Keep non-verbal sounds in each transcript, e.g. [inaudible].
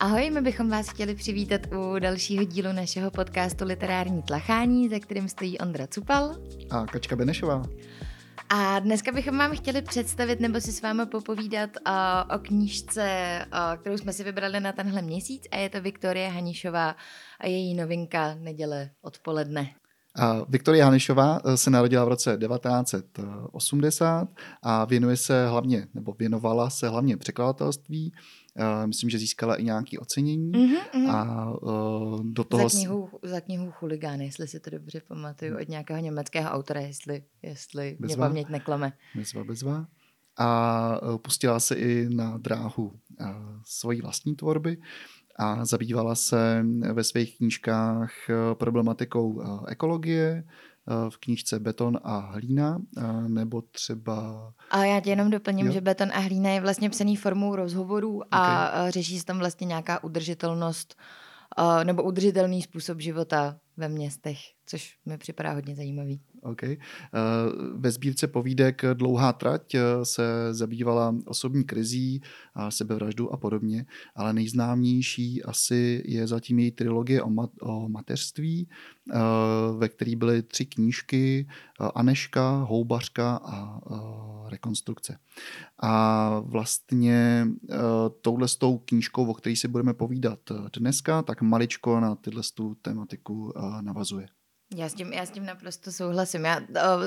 Ahoj, my bychom vás chtěli přivítat u dalšího dílu našeho podcastu Literární tlachání, za kterým stojí Ondra Cupal. A Kačka Benešová. A dneska bychom vám chtěli představit nebo si s vámi popovídat uh, o knížce, uh, kterou jsme si vybrali na tenhle měsíc a je to Viktorie Hanišová a její novinka Neděle odpoledne. A Viktoria Hanišová eh, se narodila v roce 1980 a věnuje se hlavně, nebo věnovala se hlavně překladatelství. Myslím, že získala i nějaké ocenění. Mm-hmm, A uh, do toho... Za knihu, za knihu Chuligán, jestli si to dobře pamatuju, od nějakého německého autora, jestli, jestli bezva. mě paměť neklame. Bezva, bezva. A pustila se i na dráhu svojí vlastní tvorby a zabývala se ve svých knížkách problematikou ekologie, v knížce Beton a hlína, nebo třeba... A já tě jenom doplním, jo? že Beton a hlína je vlastně psaný formou rozhovorů a okay. řeší se tam vlastně nějaká udržitelnost nebo udržitelný způsob života ve městech, což mi připadá hodně zajímavý. Okay. Ve sbírce povídek Dlouhá trať se zabývala osobní krizí, sebevraždu a podobně, ale nejznámější asi je zatím její trilogie o, mat- o mateřství, ve které byly tři knížky Aneška, Houbařka a rekonstrukce. A vlastně touhle s tou knížkou, o které si budeme povídat dneska, tak maličko na tyhle tu tematiku navazuje. Já s, tím, já s tím naprosto souhlasím. Já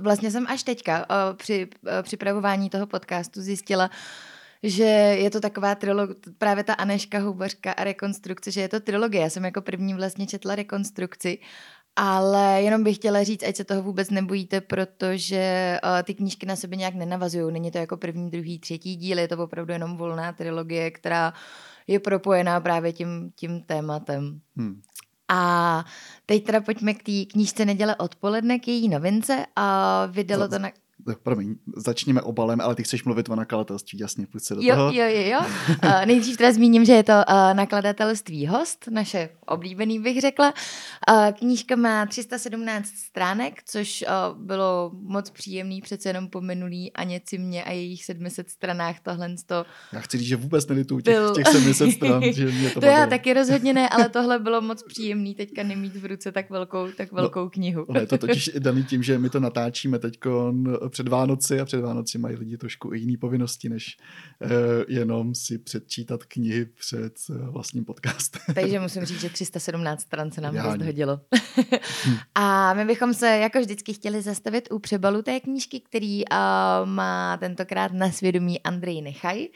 vlastně jsem až teďka při připravování toho podcastu zjistila, že je to taková trilogie, právě ta Aneška Houbařka a rekonstrukce, že je to trilogie. Já jsem jako první vlastně četla rekonstrukci ale jenom bych chtěla říct, ať se toho vůbec nebojíte, protože uh, ty knížky na sebe nějak nenavazují. Není to jako první, druhý, třetí díl, je to opravdu jenom volná trilogie, která je propojená právě tím, tím tématem. Hmm. A teď teda pojďme k té knížce Neděle odpoledne, k její novince. A vydalo za, to na promiň, začněme obalem, ale ty chceš mluvit o nakladatelství, jasně, pojď se do jo, toho. Jo, jo, jo. Uh, nejdřív teda zmíním, že je to uh, nakladatelství Host, naše oblíbený bych řekla. Uh, knížka má 317 stránek, což uh, bylo moc příjemný, přece jenom po minulý Aně mě a jejich 700 stranách tohle. To já chci říct, že vůbec nelitu těch, byl... těch 700 stran. [laughs] že mě to, to já taky rozhodně ne, ale tohle bylo moc příjemný teďka nemít v ruce tak velkou, tak no, velkou no, knihu. Ale je to totiž daný tím, že my to natáčíme teď před Vánoci a před Vánoci mají lidi trošku i jiné povinnosti, než uh, jenom si předčítat knihy před uh, vlastním podcastem. Takže musím říct, že 317 stran se nám dost hodilo. [laughs] a my bychom se jako vždycky chtěli zastavit u přebalu té knížky, který uh, má tentokrát na svědomí Andrej Nechaj.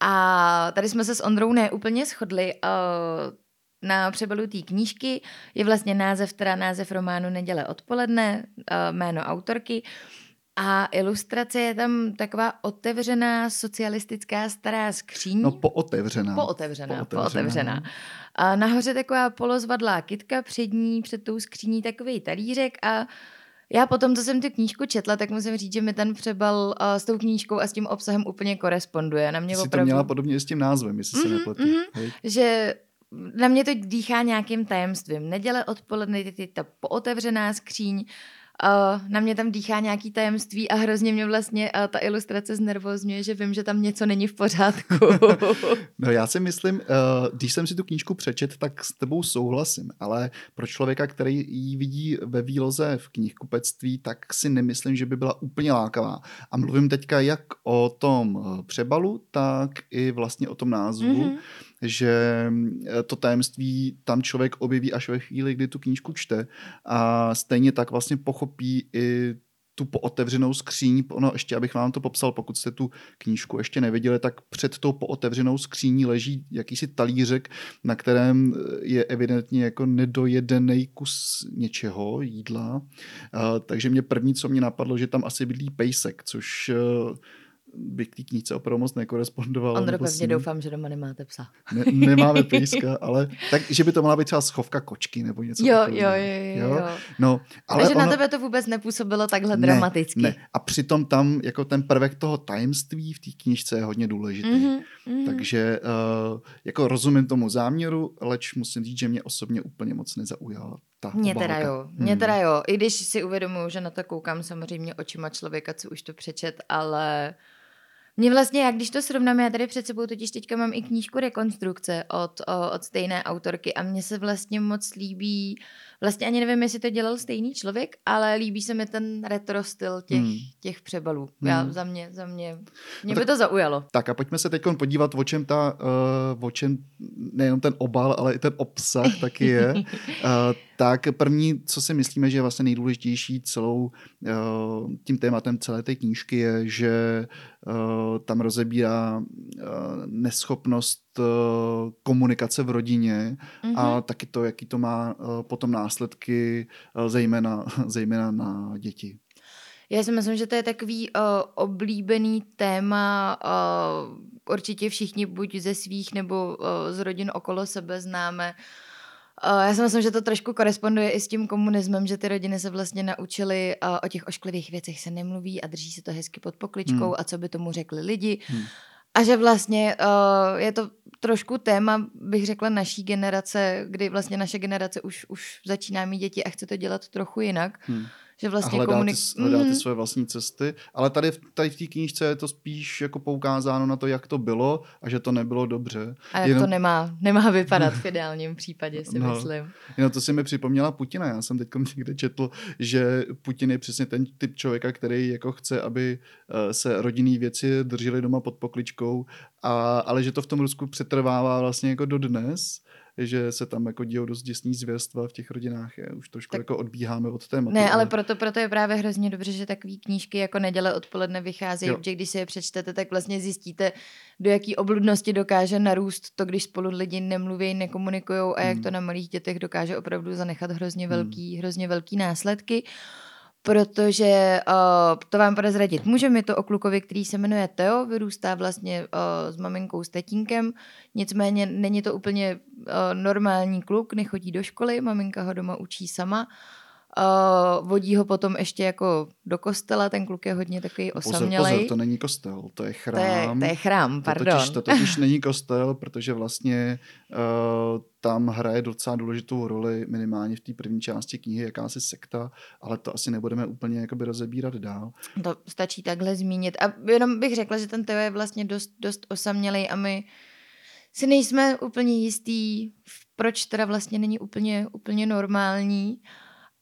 A tady jsme se s Ondrou neúplně shodli. Uh, na přebalu té knížky je vlastně název, teda název románu Neděle odpoledne, jméno autorky. A ilustrace je tam taková otevřená socialistická stará skříň. No pootevřená. Pootevřená, pootevřená. pootevřená. A nahoře taková polozvadlá kitka, před ní, před tou skříní takový talířek a já potom, co jsem tu knížku četla, tak musím říct, že mi ten přebal uh, s tou knížkou a s tím obsahem úplně koresponduje. Na mě Jsi opravdu... to měla podobně s tím názvem, jestli mm-hmm, se mhm, nepletu. Mm-hmm, že na mě to dýchá nějakým tajemstvím. Neděle odpoledne, ty, ty, ta pootevřená skříň, Uh, na mě tam dýchá nějaký tajemství a hrozně mě vlastně uh, ta ilustrace znervozňuje, že vím, že tam něco není v pořádku. [laughs] no já si myslím, uh, když jsem si tu knížku přečet, tak s tebou souhlasím, ale pro člověka, který ji vidí ve výloze v knihkupectví, tak si nemyslím, že by byla úplně lákavá. A mluvím teďka jak o tom přebalu, tak i vlastně o tom názvu. Mm-hmm že eh, to tajemství tam člověk objeví až ve chvíli, kdy tu knížku čte a stejně tak vlastně pochopí i tu pootevřenou skříň, no ještě abych vám to popsal, pokud jste tu knížku ještě neviděli, tak před tou pootevřenou skříní leží jakýsi talířek, na kterém je evidentně jako nedojedený kus něčeho, jídla. Takže mě první, co mě napadlo, že tam asi bydlí pejsek, což uh, by k té knížce opravdu moc nekorespondoval. Ondro, pevně doufám, že doma nemáte psa. Ne, nemáme pejska, ale tak, že by to mohla být třeba schovka kočky nebo něco jo, takového. Jo, jo, jo, jo. No, ale Takže ono... na tebe to vůbec nepůsobilo takhle ne, dramaticky. Ne, a přitom tam jako ten prvek toho tajemství v té knížce je hodně důležitý. Mm-hmm, mm-hmm. Takže uh, jako rozumím tomu záměru, leč musím říct, že mě osobně úplně moc nezaujala ta Mě teda jo, mě hmm. teda jo. I když si uvědomuji, že na to koukám samozřejmě očima člověka, co už to přečet, ale Mně vlastně, jak když to srovnám, já tady před sebou totiž teďka mám i knížku Rekonstrukce od, od stejné autorky a mně se vlastně moc líbí, vlastně ani nevím, jestli to dělal stejný člověk, ale líbí se mi ten retro styl těch, hmm. těch přebalů. Já, hmm. za mě, za mě, mě no by tak, to zaujalo. Tak a pojďme se teď podívat, o čem ta, uh, o čem nejenom ten obal, ale i ten obsah taky je. uh, [laughs] tak první, co si myslíme, že je vlastně nejdůležitější celou uh, tím tématem celé té knížky je, že uh, tam rozebírá uh, neschopnost komunikace v rodině mm-hmm. a mhm. taky to, jaký to má potom následky, zejména, [laughs] zejména na děti. Já si myslím, že to je takový uh, oblíbený téma. Uh, určitě všichni buď ze svých nebo uh, z rodin okolo sebe známe. Uh, já si myslím, že to trošku koresponduje i s tím komunismem, že ty rodiny se vlastně naučily uh, o těch ošklivých věcech se nemluví a drží se to hezky pod pokličkou hmm. a co by tomu řekli lidi. Hmm. A že vlastně uh, je to trošku téma, bych řekla, naší generace, kdy vlastně naše generace už, už začíná mít děti a chce to dělat trochu jinak. Hmm že vlastně hledá, komunik... ty, hledá ty mhm. své vlastní cesty, ale tady, tady v té knížce je to spíš jako poukázáno na to, jak to bylo a že to nebylo dobře. A jak Jenom... to nemá, nemá vypadat [laughs] v ideálním případě, si no. myslím. Jenom to si mi připomněla Putina. Já jsem teď někde četl, že Putin je přesně ten typ člověka, který jako chce, aby eh, se rodinné věci držely doma pod pokličkou, a, ale že to v tom Rusku přetrvává vlastně jako dodnes že se tam jako dějou dost děsný zvěrstva v těch rodinách. Je. Už trošku tak, jako odbíháme od tématu. Ne, ale proto, proto je právě hrozně dobře, že takové knížky jako neděle odpoledne vycházejí, protože když si je přečtete, tak vlastně zjistíte, do jaký obludnosti dokáže narůst to, když spolu lidi nemluví, nekomunikují a jak hmm. to na malých dětech dokáže opravdu zanechat hrozně hmm. velký, hmm. hrozně velký následky protože uh, to vám prozradit může. Je to o klukovi, který se jmenuje Teo, vyrůstá vlastně uh, s maminkou, s tetínkem, nicméně není to úplně uh, normální kluk, nechodí do školy, maminka ho doma učí sama. Uh, vodí ho potom ještě jako do kostela, ten kluk je hodně takový osamělej. Pozor, pozor, to není kostel, to je chrám. To je, to je chrám, pardon. To totiž, to [laughs] totiž není kostel, protože vlastně uh, tam hraje docela důležitou roli minimálně v té první části knihy jakási sekta, ale to asi nebudeme úplně jakoby rozebírat dál. To stačí takhle zmínit. A jenom bych řekla, že ten Teo je vlastně dost, dost osamělej a my si nejsme úplně jistý, proč teda vlastně není úplně, úplně normální.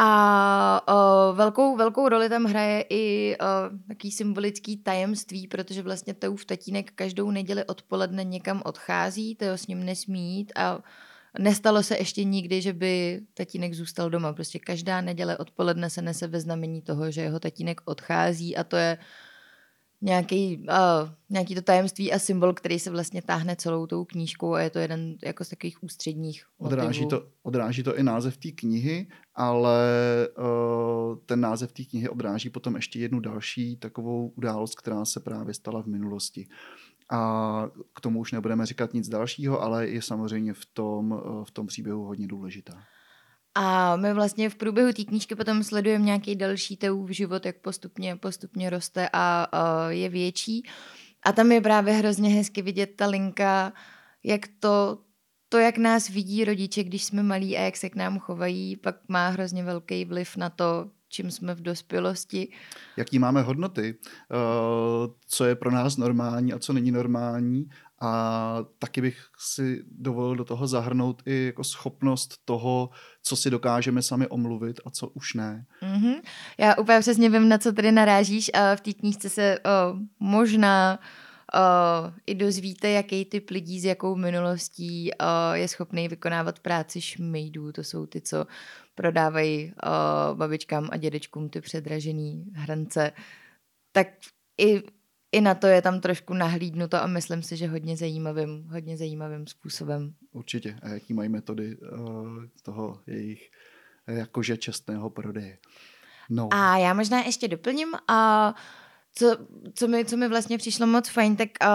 A uh, velkou, velkou roli tam hraje i uh, taký symbolický tajemství, protože vlastně Teův tatínek každou neděli odpoledne někam odchází, Teo s ním nesmí jít a nestalo se ještě nikdy, že by tatínek zůstal doma. Prostě každá neděle odpoledne se nese ve znamení toho, že jeho tatínek odchází a to je nějaký, uh, nějaký to tajemství a symbol, který se vlastně táhne celou tou knížkou a je to jeden jako z takových ústředních odráží to, odráží to i název té knihy, ale uh, ten název té knihy odráží potom ještě jednu další takovou událost, která se právě stala v minulosti. A k tomu už nebudeme říkat nic dalšího, ale je samozřejmě v tom, uh, v tom příběhu hodně důležitá. A my vlastně v průběhu té knížky potom sledujeme nějaký další teův život, jak postupně, postupně roste a, a je větší. A tam je právě hrozně hezky vidět ta linka, jak to, to, jak nás vidí rodiče, když jsme malí a jak se k nám chovají, pak má hrozně velký vliv na to, čím jsme v dospělosti. Jaký máme hodnoty, eh, co je pro nás normální a co není normální a taky bych si dovolil do toho zahrnout i jako schopnost toho, co si dokážeme sami omluvit a co už ne. Mm-hmm. Já úplně přesně vím, na co tady narážíš a v té knížce se o, možná o, i dozvíte, jaký typ lidí s jakou minulostí o, je schopný vykonávat práci šmejdů. To jsou ty, co prodávají o, babičkám a dědečkům ty předražený hrance. Tak i i na to je tam trošku nahlídnuto a myslím si, že hodně zajímavým, hodně zajímavým způsobem. Určitě. A jaký mají metody uh, toho jejich jakože čestného prodeje. No. A já možná ještě doplním, uh, co, co, mi, co mi vlastně přišlo moc fajn, tak uh,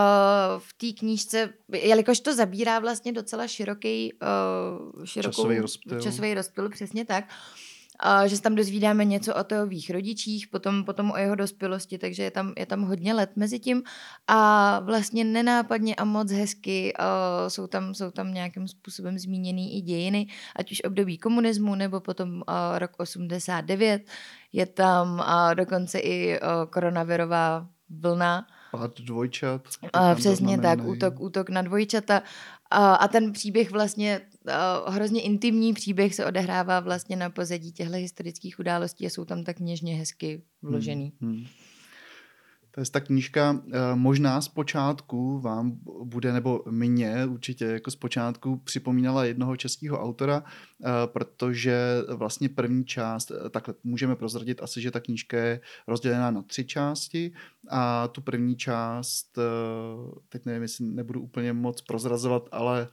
v té knížce, jelikož to zabírá vlastně docela široký, uh, širokou, časový rozptyl. časový rozptyl, přesně tak, uh, a že se tam dozvídáme něco o Teových rodičích, potom, potom o jeho dospělosti, takže je tam, je tam hodně let mezi tím a vlastně nenápadně a moc hezky uh, jsou, tam, jsou tam nějakým způsobem zmíněný i dějiny, ať už období komunismu nebo potom uh, rok 89, je tam uh, dokonce i uh, koronavirová vlna, Pád dvojčat. A, přesně tak, útok, útok na dvojčata. A, a ten příběh vlastně, a, hrozně intimní příběh se odehrává vlastně na pozadí těchto historických událostí a jsou tam tak něžně hezky vložený. Hmm, hmm. To je ta knížka, eh, možná z počátku vám bude, nebo mě určitě jako z počátku připomínala jednoho českého autora, eh, protože vlastně první část, takhle můžeme prozradit asi, že ta knížka je rozdělená na tři části a tu první část, teď nevím, jestli nebudu úplně moc prozrazovat, ale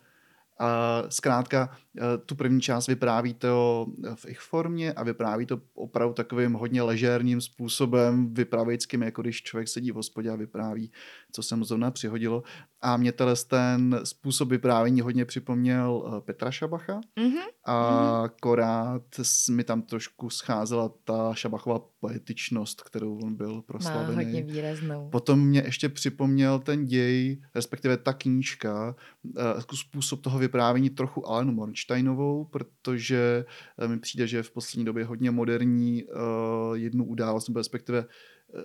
a zkrátka eh, tu první část vypráví to v ich formě a vypráví to opravdu takovým hodně ležérním způsobem, vypravěckým, jako když člověk sedí v hospodě a vypráví, co se mu zrovna přihodilo. A mě ten způsob vyprávění hodně připomněl eh, Petra Šabacha. Mm-hmm. A mhm. korát mi tam trošku scházela ta Šabachová poetičnost, kterou on byl proslavený. Má hodně výraznou. Potom mě ještě připomněl ten děj, respektive ta knížka, eh, způsob toho vyprávění trochu Alenu Mornsteinovou, protože eh, mi přijde, že je v poslední době hodně moderní jednu událost, nebo respektive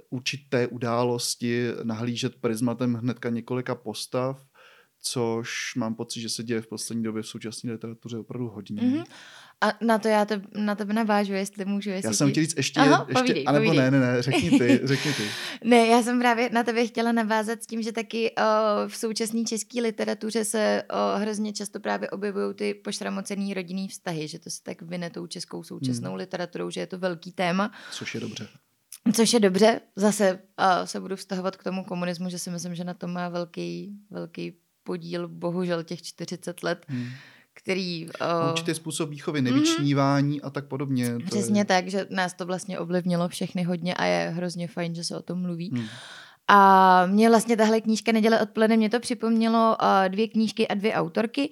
určité události nahlížet prismatem hnedka několika postav, což mám pocit, že se děje v poslední době v současné literatuře opravdu hodně. Mm-hmm. A na to já te, na tebe navážu, jestli můžu. Jestli já jsem chtěl říct ještě, Aha, ještě povídej, anebo povídej. ne, ne, ne, řekni ty, [laughs] řekni ty. ne, já jsem právě na tebe chtěla navázat s tím, že taky uh, v současné české literatuře se uh, hrozně často právě objevují ty pošramocený rodinný vztahy, že to se tak vyne tou českou současnou hmm. literaturou, že je to velký téma. Což je dobře. Což je dobře, zase uh, se budu vztahovat k tomu komunismu, že si myslím, že na to má velký, velký podíl, bohužel těch 40 let, hmm. který... Uh, Určitý způsob výchovy, nevyčnívání mm, a tak podobně. Přesně je... tak, že nás to vlastně ovlivnilo všechny hodně a je hrozně fajn, že se o tom mluví. Hmm. A mě vlastně tahle knížka Neděle odpoledne, mě to připomnělo uh, dvě knížky a dvě autorky.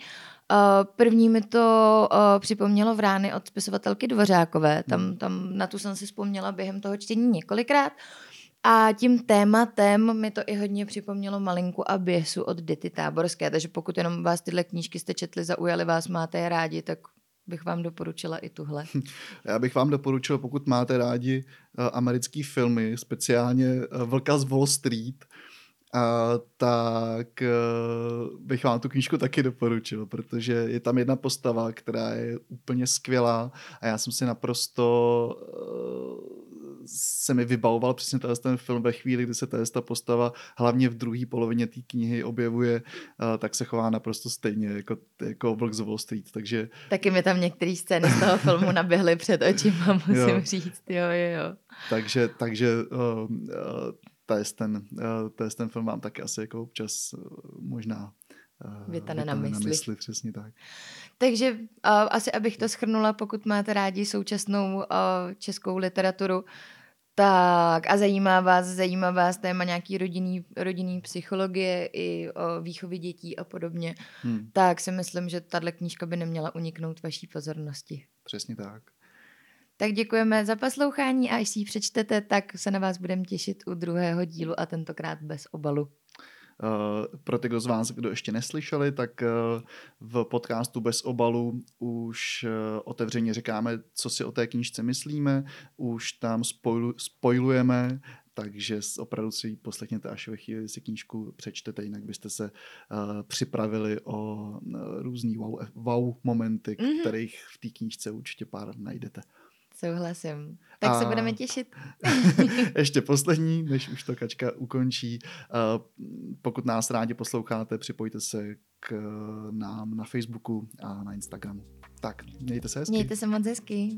Uh, první mi to uh, připomnělo v rány od spisovatelky Dvořákové. Tam, hmm. tam na tu jsem si vzpomněla během toho čtení několikrát. A tím tématem mi to i hodně připomnělo Malinku a běsu od Dity Táborské, takže pokud jenom vás tyhle knížky jste četli, zaujali vás, máte je rádi, tak bych vám doporučila i tuhle. [laughs] Já bych vám doporučil, pokud máte rádi uh, americké filmy, speciálně uh, Vlka z Wall Street, a, tak uh, bych vám tu knížku taky doporučil, protože je tam jedna postava, která je úplně skvělá a já jsem si naprosto se mi vybavoval přesně ten film ve chvíli, kdy se ta postava hlavně v druhé polovině té knihy objevuje, tak se chová naprosto stejně jako, jako Vlk z Wall Street, takže... Taky mi tam některé scény z toho filmu naběhly před očima, [laughs] musím jo. říct, jo, jo, jo. Takže, takže uh, uh, to je ten, uh, to je ten film vám taky asi jako občas uh, možná uh, vytane na mysli. na mysli. Přesně tak. Takže uh, asi abych to schrnula, pokud máte rádi současnou uh, českou literaturu, tak a zajímá vás, zajímá vás téma nějaký rodinný, rodinný psychologie i o výchovy dětí a podobně, hmm. tak si myslím, že tahle knížka by neměla uniknout vaší pozornosti. Přesně tak. Tak děkujeme za poslouchání a až si ji přečtete, tak se na vás budeme těšit u druhého dílu a tentokrát bez obalu. Uh, pro ty, kdo z vás, kdo ještě neslyšeli, tak uh, v podcastu Bez obalu už uh, otevřeně říkáme, co si o té knížce myslíme, už tam spoilu, spoilujeme, takže opravdu si ji poslechněte až ve chvíli, si knížku přečtete, jinak byste se uh, připravili o uh, různý wow, wow momenty, mm-hmm. kterých v té knížce určitě pár najdete. Souhlasím. Tak a... se budeme těšit. [laughs] ještě [laughs] poslední, než už to Kačka ukončí. Pokud nás rádi posloucháte, připojte se k nám na Facebooku a na Instagramu. Tak, mějte se hezky. Mějte se moc hezky.